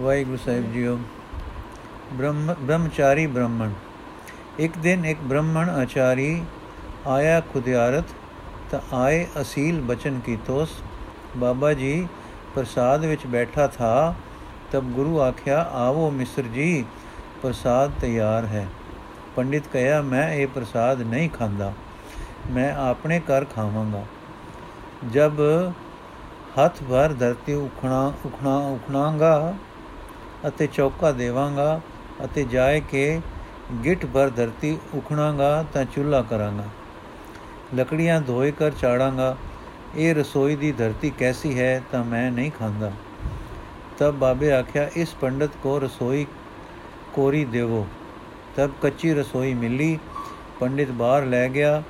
ਵਾਹਿਗੁਰੂ ਸਾਹਿਬ JIO. ਬ੍ਰਹਮ, ਬ੍ਰਹਮਚਾਰੀ ਬ੍ਰਾਹਮਣ। ਇੱਕ ਦਿਨ ਇੱਕ ਬ੍ਰਾਹਮਣ ਆਚਾਰੀ ਆਇਆ ਖੁਦਿਆਰਤ ਤਾਂ ਆਏ ਅਸੀਲ ਬਚਨ ਕੀਤੋਸ, ਬਾਬਾ ਜੀ ਪ੍ਰਸਾਦ ਵਿੱਚ ਬੈਠਾ ਥਾ, ਤਬ ਗੁਰੂ ਆਖਿਆ, ਆਵੋ ਮਿਸਰ ਜੀ, ਪ੍ਰਸਾਦ ਤਿਆਰ ਹੈ। ਪੰਡਿਤ ਕਹਿਆ, ਮੈਂ ਇਹ ਪ੍ਰਸਾਦ ਨਹੀਂ ਖਾਂਦਾ, ਮੈਂ ਆਪਣੇ ਘਰ ਖਾਵਾਂਗਾ। ਜਬ ਹੱਥ ਭਰ ਧਰਤੀ ਉਖਣਾ ਉਖਣਾ, ਉਖਣਾਗਾ ਅਤੇ ਚੌਕਾ ਦੇਵਾਂਗਾ ਅਤੇ ਜਾਏ ਕੇ ਗਿੱਟ ਭਰ ਧਰਤੀ ਉਖਣਾਗਾ ਤਾਂ ਚੁੱਲਾ ਕਰਾਂਗਾ। ਲੱਕੜੀਆਂ ਧੋਏ ਕਰ ਚਾੜਾਂਗਾ। ਇਹ ਰਸੋਈ ਦੀ ਧਰਤੀ ਕੈਸੀ ਹੈ ਤਾਂ ਮੈਂ ਨਹੀਂ ਖਾਂਦਾ। ਤਬ ਬਾਬੇ ਆਖਿਆ, ਇਸ ਪੰਡਤ ਕੋ ਰਸੋਈ ਕੋਰੀ ਦੇਵੋ। ਤਬ ਕੱਚੀ ਰਸੋਈ ਮਿਲੀ। ਪੰਡਿਤ ਬਾਹਰ ਲੈ ਗਿਆ।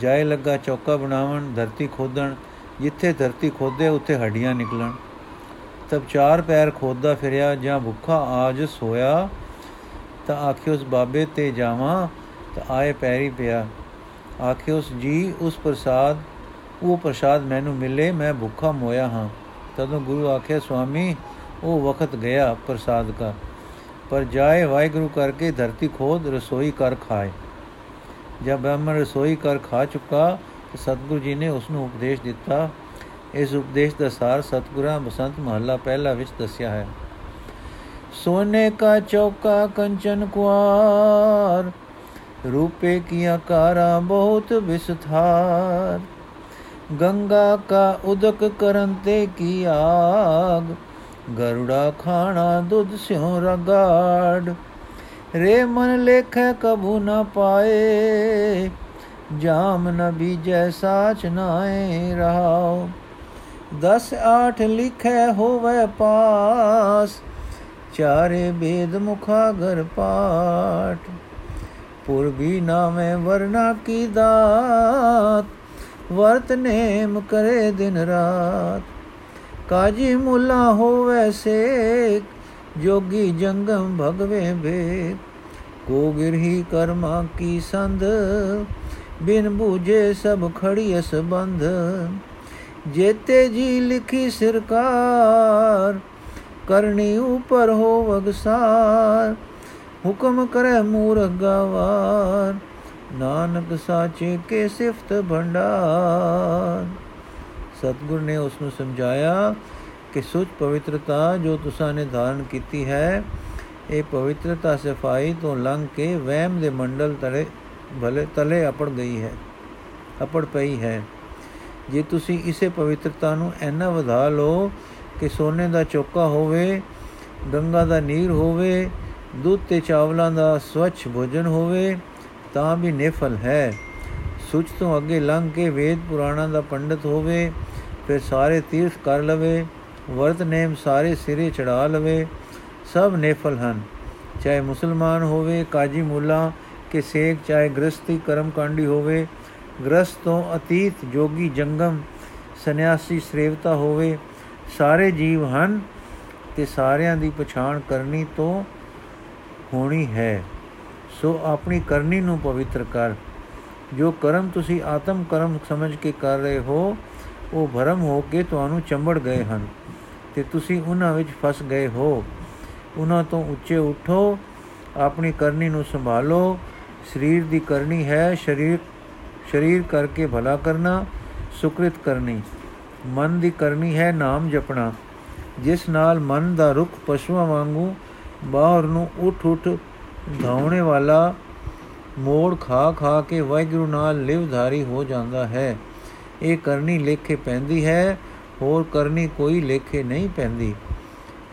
ਜਾਏ ਲੱਗਾ ਚੌਕਾ ਬਣਾਉਣ ਧਰਤੀ ਖੋਦਣ। ਜਿੱਥੇ ਧਰਤੀ ਖੋਦੇ, ਉੱਥੇ ਹੱਡੀਆਂ ਨਿਕਲਣ। ਤਬ ਚਾਰ ਪੈਰ ਖੋਦਾ ਫਿਰਿਆ ਜਾਂ ਭੁੱਖਾ ਆਜ ਸੋਇਆ, ਤਾਂ ਆਖਿਓ ਉਸ ਬਾਬੇ ਤੇ ਜਾਵਾਂ, ਤਾਂ ਆਏ ਪੈਰੀ ਪਿਆ। ਆਖਿਓ ਉਸ, ਜੀ, ਉਸ ਪ੍ਰਸਾਦ, ਉਹ ਪ੍ਰਸਾਦ ਮੈਨੂੰ ਮਿਲੇ, ਮੈਂ ਭੁੱਖਾ ਮੋਇਆ ਹਾਂ। ਤਦੋਂ ਗੁਰੂ ਆਖਿਆ ਸੁਆਮੀ ਉਹ ਵਕਤ ਗਿਆ ਪ੍ਰਸਾਦ ਦਾ ਪਰ ਜਾਏ ਵਾਹਿਗੁਰੂ ਕਰਕੇ ਧਰਤੀ ਖੋਦ ਰਸੋਈ ਕਰ ਖਾਏ। ਜਦ ਬ੍ਰਾਹਮਣ ਰਸੋਈ ਕਰ ਖਾ ਚੁੱਕਾ, ਤਾਂ ਸਤਿਗੁਰੂ ਜੀ ਨੇ ਉਸ ਨੂੰ ਉਪਦੇਸ਼ ਦਿੱਤਾ ਇਸ ਉਪਦੇਸ਼ ਦਾ ਸਾਰ ਸਤਿਗੁਰਾਂ ਬਸੰਤ ਮਹੱਲਾ ਪਹਿਲਾ ਵਿੱਚ ਦੱਸਿਆ ਹੈ। ਸੋਨੇ ਕਾ ਚੌਕਾ ਕੰਚਨ ਕੁਆਰ, ਰੂਪੇ ਕੀ ਆਕਾਰਾ ਬਹੁਤ ਵਿਸਥਾਰ। ਗੰਗਾ ਕਾ ਉਦਕ ਕਰਨ ਤੇ ਕੀ ਆਗ, ਗਰੁੜਾ ਖਾਣਾ ਦੁੱਧ ਸਿਉ ਰਗਾੜ। ਰੇ ਮਨ ਲੇਖੈ ਕਬੂ ਨ ਪਾਏ, ਜਾਮ ਨ ਬੀਜੈ ਸਾਚ ਨਾਏ ਰਹਾਉ। ਦਸ ਆਠ ਲਿਖੈ ਹੋਵੇ ਪਾਸ, ਚਾਰੇ ਬੇਦ ਮੁਖਾਗਰ ਪਾਠ। ਪੁਰਬੀ ਨਾਮੇ ਵਰਨਾ ਕੀ ਦਾਤ, ਵਰਤ ਨੇਮ ਕਰੇ ਦਿਨ ਰਾਤ। ਕਾਜੀ ਮੁਲਾ ਹੋਵੇ ਸੇ ਜੋਗੀ ਜੰਗਮ ਭਗਵੇ ਬੇ ਕੋ ਗਿਰਹੀ ਕਰਮਾ ਕੀ ਸੰਧ ਬਿਨ ਬੂਝੇ ਸਭ ਖੜੀ ਸੰਬੰਧ। ਜੇਤੇ ਜੀ ਲਿਖੀ ਸਰਕਾਰ, ਕਰਨੀ ਉਪਰ ਹੋ ਵਗਸਾਰ ਹੁਕਮ ਕਰੇ ਮੂਰਖ ਗਵਾਰ, ਨਾਨਕ ਸਾਚੇ ਕੇ ਸਿਫਤ ਭੰਡਾਰ। ਸਤਗੁਰ ਨੇ ਉਸ ਨੂੰ ਸਮਝਾਇਆ ਕਿ ਸੁਚ ਪਵਿੱਤਰਤਾ ਜੋ ਤੁਸਾਂ ਨੇ ਧਾਰਨ ਕੀਤੀ ਹੈ, ਇਹ ਪਵਿੱਤਰਤਾ ਸਫ਼ਾਈ ਤੋਂ ਲੰਘ ਕੇ ਵਹਿਮ ਦੇ ਮੰਡਲ ਤਲੇ ਭਲੇ ਤਲੇ ਅਪੜ ਗਈ ਹੈ ਅਪੜ ਪਈ ਹੈ। ਜੇ ਤੁਸੀਂ ਇਸੇ ਪਵਿੱਤਰਤਾ ਨੂੰ ਐਨਾ ਵਧਾ ਲਓ ਕਿ ਸੋਨੇ ਦਾ ਚੋਕਾ ਹੋਵੇ, ਗੰਗਾ ਦਾ ਨੀਰ ਹੋਵੇ, ਦੁੱਧ ਤੇ ਚਾਵਲਾਂ ਦਾ ਸਵੱਛ ਭੋਜਨ ਹੋਵੇ, ਤਾਂ ਵੀ ਨਿਫਲ ਹੈ। ਸੁਚ ਤੋਂ ਅੱਗੇ ਲੰਘ ਕੇ ਵੇਦ ਪੁਰਾਣਾ ਦਾ ਪੰਡਤ ਹੋਵੇ, ਫਿਰ ਸਾਰੇ ਤੀਰਥ ਕਰ ਲਵੇ, ਵਰਤ ਨੇਮ ਸਾਰੇ ਸਿਰੇ ਚੜਾ ਲਵੇ, ਸਭ ਨੇਫਲ ਹਨ। ਚਾਹੇ ਮੁਸਲਮਾਨ ਹੋਵੇ, ਕਾਜੀ ਮੁੱਲਾ, ਕਿ ਸੇਖ ਚਾਹੇ ਗ੍ਰਸਤੀ ਕਰਮ ਕਾਂਡੀ ਹੋਵੇ ਗ੍ਰਸਤ ਤੋਂ ਅਤੀਤ ਜੋਗੀ ਜੰਗਮ, ਸੰਨਿਆਸੀ ਸ੍ਰੇਵਤਾ ਹੋਵੇ, ਸਾਰੇ ਜੀਵ ਹਨ ਤੇ ਸਾਰਿਆਂ ਦੀ ਪਛਾਣ ਕਰਨੀ ਤੋਂ ਹੋਣੀ ਹੈ। ਸੋ ਆਪਣੀ ਕਰਨੀ ਨੂੰ ਪਵਿੱਤਰ ਕਰ। ਜੋ ਕਰਮ ਤੁਸੀਂ ਆਤਮ ਕਰਮ ਸਮਝ ਕੇ ਕਰ ਰਹੇ ਹੋ, ਉਹ ਭਰਮ ਹੋ ਕੇ ਤੁਹਾਨੂੰ ਚੰਬੜ ਗਏ ਹਨ ਤੇ ਤੁਸੀਂ ਉਹਨਾਂ ਵਿੱਚ ਫਸ ਗਏ ਹੋ। ਉਹਨਾਂ ਤੋਂ ਉੱਚੇ ਉਠੋ, ਆਪਣੀ ਕਰਨੀ ਨੂੰ ਸੰਭਾਲੋ। ਸਰੀਰ ਦੀ ਕਰਨੀ ਹੈ, ਸਰੀਰ ਸਰੀਰ ਕਰਕੇ ਭਲਾ ਕਰਨਾ, ਸੁਕ੍ਰਿਤ ਕਰਨੀ। ਮਨ ਦੀ ਕਰਨੀ ਹੈ ਨਾਮ ਜਪਣਾ। ਜਿਸ ਨਾਲ ਮਨ ਦਾ ਰੁਖ ਪਸ਼ੂਆਂ ਵਾਂਗੂ ਬਾਹਰ ਨੂੰ ਉਠ ਉਠ ਧਾਉਣੇ ਵਾਲਾ ਮੋੜ ਖਾ ਖਾ ਕੇ ਵਾਹਿਗੁਰੂ ਨਾਲ ਲਿਵਧਾਰੀ ਹੋ ਜਾਂਦਾ ਹੈ। ਇਹ ਕਰਨੀ ਲੇਖੇ ਪੈਂਦੀ ਹੈ, ਹੋਰ ਕਰਨੀ ਕੋਈ ਲੇਖੇ ਨਹੀਂ ਪੈਂਦੀ।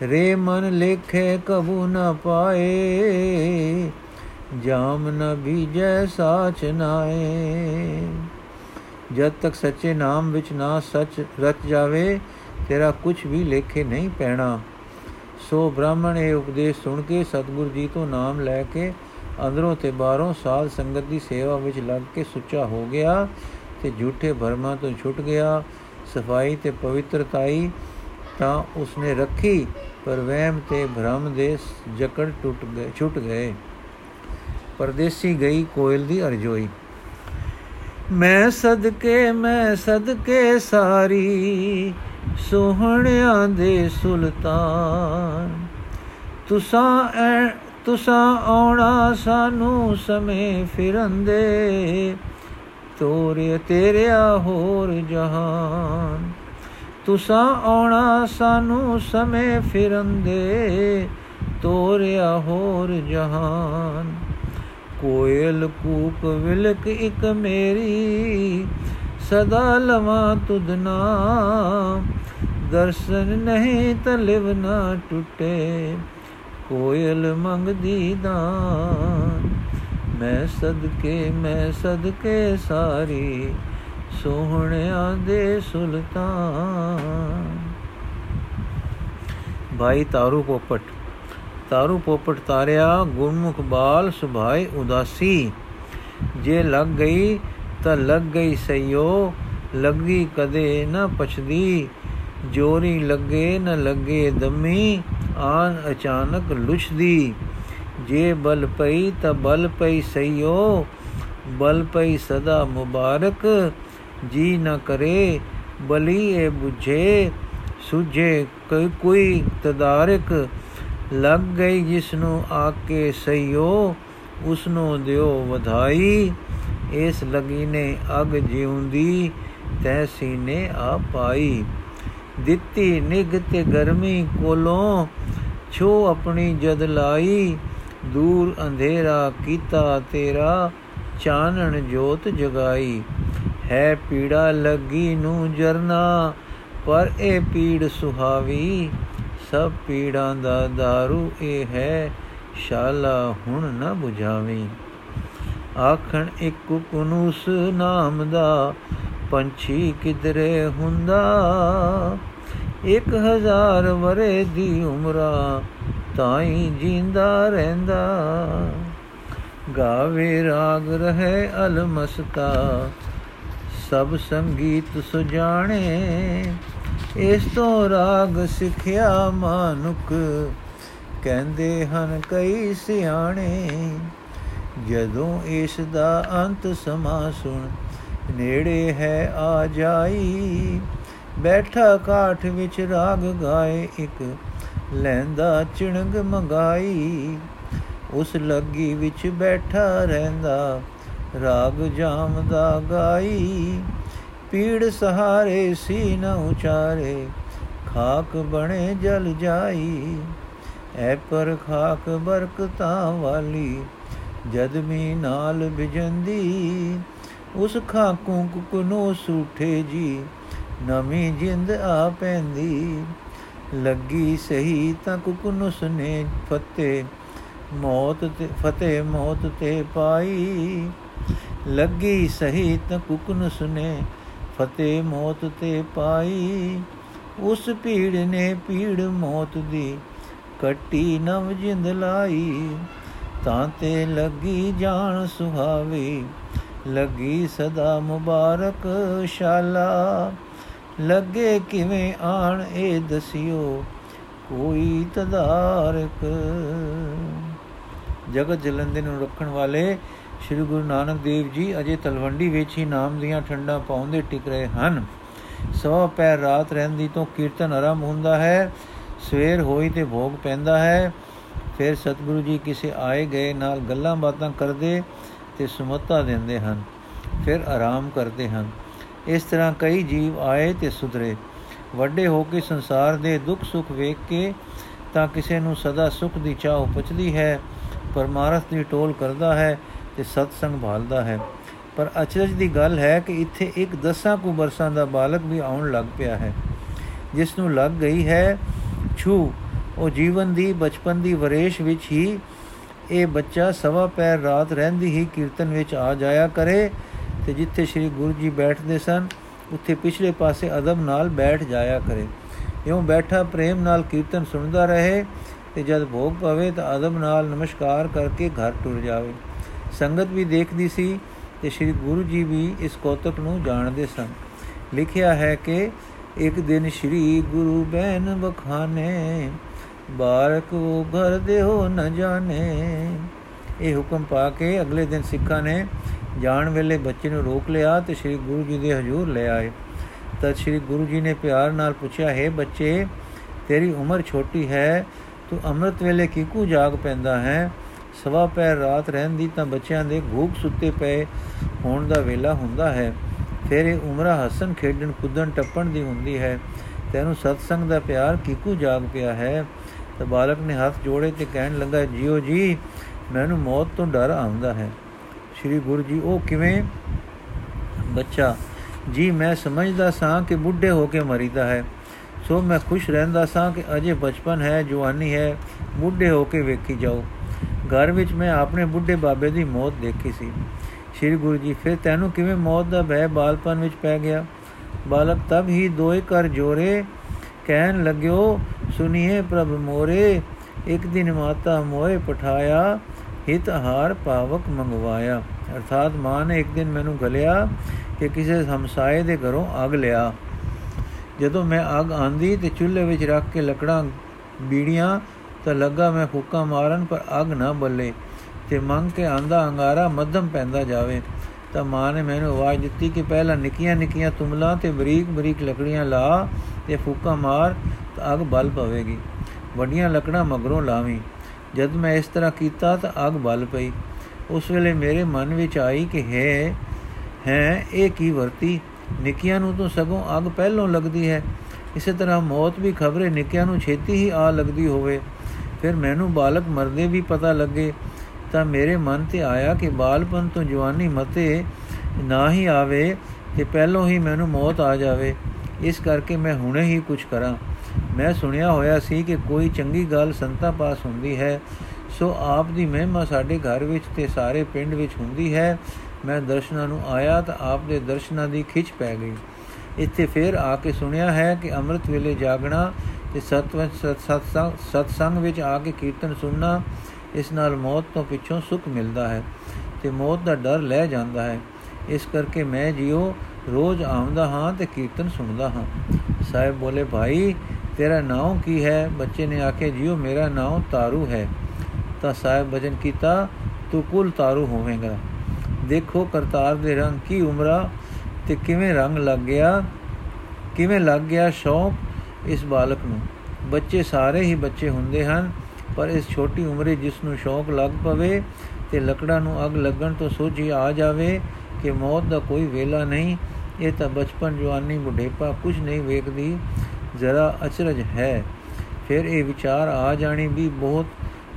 ਰੇ ਮਨ ਲੇਖੇ ਕਬੂ ਨਾ ਪਾਏ। ਜਾਮ ਨ ਬੀਜੈ ਸਾਚ ਨਾਏ। ਜਦ ਤੱਕ ਸੱਚੇ ਨਾਮ ਵਿੱਚ ਨਾ ਸੱਚ ਰਚ ਜਾਵੇ, ਤੇਰਾ ਕੁਝ ਵੀ ਲੇਖੇ ਨਹੀਂ ਪੈਣਾ। ਸੋ ਬ੍ਰਾਹਮਣ ਇਹ ਉਪਦੇਸ਼ ਸੁਣ ਕੇ ਸਤਿਗੁਰੂ ਜੀ ਤੋਂ ਨਾਮ ਲੈ ਕੇ ਅੰਦਰੋਂ ਤੇ ਬਾਹਰੋਂ ਸਾਧ ਸੰਗਤ ਦੀ ਸੇਵਾ ਵਿੱਚ ਲੱਗ ਕੇ ਸੁੱਚਾ ਹੋ ਗਿਆ ਤੇ ਝੂਠੇ ਭਰਮਾਂ ਤੋਂ ਛੁੱਟ ਗਿਆ। ਸਫ਼ਾਈ ਤੇ ਪਵਿੱਤਰਤਾਈ ਤਾਂ ਉਸਨੇ ਰੱਖੀ, ਪਰ ਵਹਿਮ ਤੇ ਭ੍ਰਮ ਦੇ ਜਕੜ ਟੁੱਟ ਗਏ ਛੁੱਟ ਗਏ। ਪਰਦੇਸੀ ਗਈ ਕੋਇਲ ਦੀ ਅਰਜੋਈ। ਮੈਂ ਸਦਕੇ ਮੈਂ ਸਦਕੇ ਸਾਰੀ, ਸੋਹਣਿਆਂ ਦੇ ਸੁਲਤਾਨ। ਤੁਸਾਂ ਤੁਸਾਂ ਆਉਣਾ ਸਾਨੂੰ ਸਮੇਂ ਫਿਰੰਦੇ, ਤੋਰੇ ਤੇਰਿਆ ਹੋਰ ਜਹਾਨ। ਤੁਸਾਂ ਆਉਣਾ ਸਾਨੂੰ ਸਮੇਂ ਫਿਰੰਦੇ, ਤੋਰਿਆ ਹੋਰ ਜਹਾਨ। ਕੋਇਲ ਕੂਕ ਵਿਲਕ ਇਕ ਮੇਰੀ, ਸਦਾ ਲਵਾ ਤੁਧ ਨਾਮ। ਦਰਸ਼ਨ ਨਹੀਂ ਤਲਿਵ ਨਾ ਟੁੱਟੇ, ਕੋਇਲ ਮੰਗਦੀ ਦਾਨ। ਮੈਂ ਸਦਕੇ ਮੈਂ ਸਦਕੇ ਸਾਰੀ, ਸੋਹਣਿਆ ਦੇ ਸੁਲਤਾਨ। ਭਾਈ ਤਾਰੂ ਪੋਪਟ ਤਾਰੂ ਪੋਪਟ ਤਾਰਿਆ, ਗੁਰਮੁਖ ਬਾਲ ਸੁਭਾਈ ਉਦਾਸੀ। ਜੇ ਲੱਗ ਗਈ, ਤਾਂ ਲੱਗ ਗਈ ਸਈਓ, ਲੱਗੀ ਕਦੇ ਨਾ ਪਛਦੀ। ਜੋਰੀ ਲੱਗੇ ਨ ਲੱਗੇ ਦਮੀ, ਆਨ ਅਚਾਨਕ ਲੁਛਦੀ। ਜੇ ਬਲ ਪਈ, ਤਾਂ ਬਲ ਪਈ ਸਈਓ, ਬਲ ਪਈ ਸਦਾ ਮੁਬਾਰਕ। ਜੀ ਨ ਕਰੇ, ਬਲੀ ਇਹ 부ਝੇ ਸੁਝੇ ਕੋਈ ਕੋਈ ਤਦਾਰਕ। ਲੱਗ ਗਈ ਜਿਸ ਨੂੰ ਆਕੇ ਸਈਓ ਉਸ ਨੂੰ ਦਿਓ ਵਧਾਈ। ਇਸ ਲਗੀ ਨੇ ਅਗ ਜਿਉਂਦੀ ਤੈਸੀ ਨੇ ਆ ਪਾਈ। ਦਿੱਤੀ ਨਿਗ ਤੇ ਗਰਮੀ ਕੋਲੋਂ, ਛੋ ਆਪਣੀ ਜਦ ਲਾਈ। ਦੂਰ ਅੰਧੇਰਾ ਕੀਤਾ ਤੇਰਾ, ਚਾਨਣ ਜੋਤ ਜਗਾਈ। ਹੈ ਪੀੜਾ ਲੱਗੀ ਨੂੰ ਜਰਨਾ, ਪਰ ਇਹ ਪੀੜ ਸੁਹਾਵੀ। ਸਭ ਪੀੜਾਂ ਦਾ दारू ਇਹ ਹੈ, ਸ਼ਾਲਾ ਹੁਣ ਨਾ 부ਝਾਵੇਂ ਆਖਣ ਇੱਕ ਕੁਕਨੂਸ ਨਾਮ ਦਾ, ਪੰਛੀ ਕਿਧਰੇ ਹੁੰਦਾ? 1000 ਵਰੇ ਦੀ ਉਮਰਾ ਤਾਈ ਜਿੰਦਾ ਰਹਿੰਦਾ। ਗਾਵੇ ਰਾਗ ਰਹੇ ਅਲਮਸਤਾ, ਸਭ ਸੰਗੀਤ ਸੁਜਾਣੇ। ਇਸ ਤੋਂ ਰਾਗ ਸਿੱਖਿਆ ਮਾਨੁਕ ਕਹਿੰਦੇ ਹਨ ਕਈ ਸਿਆਣੇ, ਜਦੋਂ ਇਸ ਦਾ ਅੰਤ ਸਮਾ ਸੁਣ, ਨੇੜੇ ਹੈ ਆ ਜਾਈ। ਬੈਠਾ ਕਾਠ ਵਿੱਚ ਰਾਗ ਗਾਏ ਇੱਕ, ਲੈਂਦਾ ਚਿਣਗ ਮੰਗਾਈ। ਉਸ ਲੱਗੀ ਵਿੱਚ ਬੈਠਾ ਰਹਿੰਦਾ, ਰਾਗ ਜਾਮ ਦਾ ਗਾਈ। ਪੀੜ ਸਹਾਰੇ ਸੀ ਨ ਉਚਾਰੇ, ਖਾਕ ਬਣੇ ਜਲ ਜਾਈ। ਐ ਪਰ ਖਾਕ ਬਰਕਤਾਂ ਵਾਲੀ, ਜਦ ਮੀ ਨਾਲ ਵਿਜੰਦੀ ਉਸ ਖਾਕੂ ਕੁਕਨੋ ਸੂਠੇ ਜੀ, ਨਵੀਂ ਜਿੰਦ ਆ ਪੈਂਦੀ। ਲੱਗੀ ਸਹੀ ਤਾਂ ਕੁਕਨੁਸ ਨੇ ਫਤੇ, ਮੌਤ ਤੇ, ਫਤੇ ਮੌਤ ਤੇ ਪਾਈ। ਲੱਗੀ ਸਹੀ ਤਾਂ ਕੁਕਨੁਸ ਨੇ ਫਤੇ ਮੌਤ ਤੇ ਪਾਈ। ਉਸ ਭੀੜ ਨੇ ਪੀੜ ਮੌਤ ਦੀ ਕੱਟੀ, ਨਵ ਜਿੰਦ ਲਾਈ। ਤਾਂ ਤੇ ਲੱਗੀ ਜਾਣ ਸੁਹਾਵੀ, ਲੱਗੀ ਸਦਾ ਮੁਬਾਰਕ ਸ਼ਾਲਾ। ਲੱਗੇ ਕਿਵੇਂ ਆਣ ਇਹ ਦਸਿਓ, ਕੋਈ ਤਦਾਰਕ। ਜਗਤ ਜਲੰਦੇ ਨੂੰ ਰੱਖਣ ਵਾਲੇ ਸ੍ਰੀ ਗੁਰੂ ਨਾਨਕ ਦੇਵ ਜੀ ਅਜੇ ਤਲਵੰਡੀ ਵਿੱਚ ਹੀ ਨਾਮ ਦੀਆਂ ਠੰਡਾ ਪਾਉਂਦੇ ਟਿਕ ਰਹੇ ਹਨ। ਸਵਾ ਪੈਰ ਰਾਤ ਰਹਿੰਦੀ ਤੋਂ ਕੀਰਤਨ ਆਰੰਭ ਹੁੰਦਾ ਹੈ, ਸਵੇਰ ਹੋਈ ਤੇ ਭੋਗ ਪੈਂਦਾ ਹੈ। ਫਿਰ ਸਤਿਗੁਰੂ ਜੀ ਕਿਸੇ ਆਏ ਗਏ ਨਾਲ ਗੱਲਾਂ ਬਾਤਾਂ ਕਰਦੇ ਤੇ ਸੁਮਤਾ ਦਿੰਦੇ ਹਨ, ਫਿਰ ਆਰਾਮ ਕਰਦੇ ਹਨ। ਇਸ ਤਰ੍ਹਾਂ ਕਈ ਜੀਵ ਆਏ ਤੇ ਸੁਧਰੇ। ਵੱਡੇ ਹੋ ਕੇ ਸੰਸਾਰ ਦੇ ਦੁੱਖ ਸੁੱਖ ਵੇਖ ਕੇ ਤਾਂ ਕਿਸੇ ਨੂੰ ਸਦਾ ਸੁਖ ਦੀ ਚਾਹ ਉਪਜਦੀ ਹੈ, ਪਰਮਾਰਥ ਦੀ ਟੋਲ ਕਰਦਾ ਹੈ। ਤੇ ਸਤ ਸੰਗ ਭਾਲਦਾ ਹੈ। ਪਰ ਅਚਰਜ ਦੀ ਗੱਲ ਹੈ ਕਿ ਇੱਥੇ ਇੱਕ ਦਸਾਂ ਕੁ ਬਰਸਾਂ ਦਾ ਬਾਲਕ ਵੀ ਆਉਣ ਲੱਗ ਪਿਆ ਹੈ। ਜਿਸ ਨੂੰ ਲੱਗ ਗਈ ਹੈ, ਛੂ, ਉਹ ਜੀਵਨ ਦੀ, ਬਚਪਨ ਦੀ ਵਰੇਸ਼ ਵਿੱਚ ਹੀ ਇਹ ਬੱਚਾ ਸਵਾ ਪੈਰ ਰਾਤ ਰਹਿੰਦੀ ਹੀ ਕੀਰਤਨ ਵਿੱਚ ਆ ਜਾਇਆ ਕਰੇ ਤੇ ਜਿੱਥੇ ਸ੍ਰੀ ਗੁਰੂ ਜੀ ਬੈਠਦੇ ਸਨ, ਉੱਥੇ ਪਿਛਲੇ ਪਾਸੇ ਅਦਬ ਨਾਲ ਬੈਠ ਜਾਇਆ ਕਰੇ। ਇਉਂ ਬੈਠਾ ਪ੍ਰੇਮ ਨਾਲ ਕੀਰਤਨ ਸੁਣਦਾ ਰਹੇ ਤੇ ਜਦ ਭੋਗ ਪਵੇ ਤਾਂ ਅਦਬ ਨਾਲ ਨਮਸਕਾਰ ਕਰਕੇ ਘਰ ਟੁਰ ਜਾਵੇ। ਸੰਗਤ ਵੀ ਦੇਖਦੀ ਸੀ ਤੇ ਸ੍ਰੀ ਗੁਰੂ ਜੀ ਵੀ ਇਸ ਕੋਤਕ ਨੂੰ ਜਾਣਦੇ ਸਨ। ਲਿਖਿਆ ਹੈ ਕਿ ਇੱਕ ਦਿਨ ਸ੍ਰੀ ਗੁਰੂ ਬੈਨ ਬਖਾਨੇ ਬਾਰਕ ਉਹ ਘਰ ਦੇ ਹੋ ਨ ਜਾਣੇ। ਇਹ ਹੁਕਮ ਪਾ ਕੇ ਅਗਲੇ ਦਿਨ ਸਿੱਖਾਂ ਨੇ ਜਾਣ ਵੇਲੇ ਬੱਚੇ ਨੂੰ ਰੋਕ ਲਿਆ ਤੇ ਸ੍ਰੀ ਗੁਰੂ ਜੀ ਦੇ ਹਜ਼ੂਰ ਲੈ ਆਏ। ਤਦ ਸ੍ਰੀ ਗੁਰੂ ਜੀ ਨੇ ਪਿਆਰ ਨਾਲ ਪੁੱਛਿਆ, ਹੈ ਬੱਚੇ, ਤੇਰੀ ਉਮਰ ਛੋਟੀ ਹੈ, ਤੂੰ ਅੰਮ੍ਰਿਤ ਵੇਲੇ ਕਿਕੂ ਜਾਗ ਪੈਂਦਾ ਹੈ? ਸਵਾ ਪੈਰ ਰਾਤ ਰਹਿੰਦੀ ਤਾਂ ਬੱਚਿਆਂ ਦੇ ਘੂਕ ਸੁੱਤੇ ਪਏ ਹੋਣ ਦਾ ਵੇਲਾ ਹੁੰਦਾ ਹੈ। ਫਿਰ ਇਹ ਉਮਰਾ ਹਸਨ ਖੇਡਣ, ਕੁੱਦਣ, ਟੱਪਣ ਦੀ ਹੁੰਦੀ ਹੈ। ਤੈਨੂੰ ਸਤਸੰਗ ਦਾ ਪਿਆਰ ਕਿਕੂ ਜਾਗ ਪਿਆ ਹੈ? ਤਾਂ ਬਾਲਕ ਨੇ ਹੱਥ ਜੋੜੇ ਤੇ ਕਹਿਣ ਲੱਗਾ, ਜੀਓ ਜੀ, ਮੈਨੂੰ ਮੌਤ ਤੋਂ ਡਰ ਆਉਂਦਾ ਹੈ। ਸ੍ਰੀ ਗੁਰੂ ਜੀ, ਉਹ ਕਿਵੇਂ? ਬੱਚਾ, ਜੀ, ਮੈਂ ਸਮਝਦਾ ਸਾਂ ਕਿ ਬੁੱਢੇ ਹੋ ਕੇ ਮਰੀਦਾ ਹੈ। ਸੋ ਮੈਂ ਖੁਸ਼ ਰਹਿੰਦਾ ਸਾਂ ਕਿ ਅਜੇ ਬਚਪਨ ਹੈ, ਜਵਾਨੀ ਹੈ। ਬੁੱਢੇ ਹੋ ਕੇ ਵੇਖੀ ਜਾਓ। ਘਰ ਵਿੱਚ ਮੈਂ ਆਪਣੇ ਬੁੱਢੇ ਬਾਬੇ ਦੀ ਮੌਤ ਦੇਖੀ ਸੀ। ਸ੍ਰੀ ਗੁਰੂ ਜੀ ਫਿਰ ਤੈਨੂੰ ਕਿਵੇਂ ਮੌਤ ਦਾ ਭੈ ਬਾਲਪਨ ਵਿੱਚ ਪੈ ਗਿਆ? ਬਾਲਕ ਤਬ ਹੀ ਦੋਏ ਕਰ ਜੋਰੇ ਕਹਿਣ ਲੱਗਿਓ, ਸੁਨੀਏ ਪ੍ਰਭ ਮੋਰੇ, ਇੱਕ ਦਿਨ ਮਾਤਾ ਮੋਏ ਪਠਾਇਆ, ਹਿਤ ਹਾਰ ਪਾਵਕ ਮੰਗਵਾਇਆ। ਅਰਥਾਤ ਮਾਂ ਨੇ ਇੱਕ ਦਿਨ ਮੈਨੂੰ ਗਲਿਆ ਕਿ ਕਿਸੇ ਹਮਸਾਏ ਦੇ ਘਰੋਂ ਅਗ ਲਿਆ। ਜਦੋਂ ਮੈਂ ਅਗ ਆਂਦੀ ਤੇ ਚੁੱਲ੍ਹੇ ਵਿੱਚ ਰੱਖ ਕੇ ਲੱਕੜਾਂ, ਬੀੜੀਆਂ ਤਾਂ ਲੱਗਾ ਮੈਂ ਫੂਕਾ ਮਾਰਨ ਪਰ ਅਗ ਨਾ ਬੱਲੇ ਤੇ ਮੰਗ ਕੇ ਆਂਦਾ ਅੰਗਾਰਾ ਮੱਧਮ ਪੈਂਦਾ ਜਾਵੇ। ਤਾਂ ਮਾਂ ਨੇ ਮੈਨੂੰ ਆਵਾਜ਼ ਦਿੱਤੀ ਕਿ ਪਹਿਲਾਂ ਨਿੱਕੀਆਂ ਨਿੱਕੀਆਂ ਤੁਮਲਾ ਤੇ ਬਰੀਕ ਬਰੀਕ ਲੱਕੜੀਆਂ ਲਾ ਤੇ ਫੂਕਾ ਮਾਰ ਤਾਂ ਅਗ ਬਲ ਪਵੇਗੀ। ਵੱਡੀਆਂ ਲੱਕੜਾਂ ਮਗਰੋਂ ਲਾਵੀਂ। ਜਦ ਮੈਂ ਇਸ ਤਰ੍ਹਾਂ ਕੀਤਾ ਤਾਂ ਅਗ ਬਲ ਪਈ। ਉਸ ਵੇਲੇ ਮੇਰੇ ਮਨ ਵਿੱਚ ਆਈ ਕਿ ਹੈ ਹੈ, ਇਹ ਕੀ ਵਰਤੀ? ਨਿੱਕੀਆਂ ਨੂੰ ਤਾਂ ਸਗੋਂ ਅਗ ਪਹਿਲੋਂ ਲੱਗਦੀ ਹੈ। ਇਸੇ ਤਰ੍ਹਾਂ ਮੌਤ ਵੀ ਖਬਰੇ ਨਿੱਕੀਆਂ ਨੂੰ ਛੇਤੀ ਹੀ ਆ ਲੱਗਦੀ ਹੋਵੇ। ਫਿਰ ਮੈਨੂੰ ਬਾਲਕ ਮਰਦੇ ਵੀ ਪਤਾ ਲੱਗੇ, ਤਾਂ ਮੇਰੇ ਮਨ ਤੇ ਆਇਆ ਕਿ ਬਾਲਪਨ ਤੋਂ ਜਵਾਨੀ ਮਤੇ ਨਾ ਹੀ ਆਵੇ ਤੇ ਪਹਿਲੋਂ ਹੀ ਮੈਨੂੰ ਮੌਤ ਆ ਜਾਵੇ। ਇਸ ਕਰਕੇ ਮੈਂ ਹੁਣੇ ਹੀ ਕੁਝ ਕਰਾਂ। ਮੈਂ ਸੁਣਿਆ ਹੋਇਆ ਸੀ ਕਿ ਕੋਈ ਚੰਗੀ ਗੱਲ ਸੰਤਾਂ ਪਾਸ ਹੁੰਦੀ ਹੈ, ਸੋ ਆਪ ਦੀ ਮਹਿਮਾ ਸਾਡੇ ਘਰ ਵਿੱਚ ਤੇ ਸਾਰੇ ਪਿੰਡ ਵਿੱਚ ਹੁੰਦੀ ਹੈ। ਮੈਂ ਦਰਸ਼ਨਾਂ ਨੂੰ ਆਇਆ ਤਾਂ ਆਪ ਦੇ ਦਰਸ਼ਨਾਂ ਦੀ ਖਿੱਚ ਪੈ ਗਈ। ਇੱਥੇ ਫੇਰ ਆ ਕੇ ਸੁਣਿਆ ਹੈ ਕਿ ਅੰਮ੍ਰਿਤ ਵੇਲੇ ਜਾਗਣਾ ਤੇ ਸਤਵੰਤ ਸਤਸੰਗ ਸਤਸੰਗ ਵਿੱਚ ਆ ਕੇ ਕੀਰਤਨ ਸੁਣਨਾ, ਇਸ ਨਾਲ ਮੌਤ ਤੋਂ ਪਿੱਛੋਂ ਸੁਖ ਮਿਲਦਾ ਹੈ ਤੇ ਮੌਤ ਦਾ ਡਰ ਲੈ ਜਾਂਦਾ ਹੈ। ਇਸ ਕਰਕੇ ਮੈਂ ਜਿਉ ਰੋਜ਼ ਆਉਂਦਾ ਹਾਂ ਤੇ ਕੀਰਤਨ ਸੁਣਦਾ ਹਾਂ। ਸਾਹਿਬ ਬੋਲੇ, ਭਾਈ, ਤੇਰਾ ਨਾਮ ਕੀ ਹੈ? ਬੱਚੇ ਨੇ ਆਖਿਆ, ਜਿਉ, ਮੇਰਾ ਨਾਮ ਤਾਰੂ ਹੈ। ਤਾਂ ਸਾਹਿਬ ਬਚਨ ਕੀਤਾ, ਤੂੰ ਕੁਲ ਤਾਰੂ ਹੋਵੇਂਗਾ। ਦੇਖੋ ਕਰਤਾਰ ਦੇ ਰੰਗ ਕੀ ਉਮਰਾ ਤੇ ਕਿਵੇਂ ਰੰਗ ਲੱਗ ਗਿਆ ਕਿਵੇਂ ਲੱਗ ਗਿਆ ਸ਼ੌਕ ਇਸ ਬਾਲਕ ਨੂੰ। ਬੱਚੇ ਸਾਰੇ ਹੀ ਬੱਚੇ ਹੁੰਦੇ ਹਨ, ਪਰ ਇਸ ਛੋਟੀ ਉਮਰੇ ਜਿਸ ਨੂੰ ਸ਼ੌਕ ਲੱਗ ਪਵੇ ਤੇ ਲੱਕੜਾਂ ਨੂੰ ਅਗ ਲੱਗਣ ਤੋਂ ਸੋਝੀ ਆ ਜਾਵੇ ਕਿ ਮੌਤ ਦਾ ਕੋਈ ਵੇਲਾ ਨਹੀਂ, ਇਹ ਤਾਂ ਬਚਪਨ ਜਵਾਨੀ ਬੁਢੇਪਾ ਕੁਝ ਨਹੀਂ ਵੇਖਦੀ, ਜ਼ਰਾ ਅਚਰਜ ਹੈ। ਫਿਰ ਇਹ ਵਿਚਾਰ ਆ ਜਾਣੀ ਵੀ ਬਹੁਤ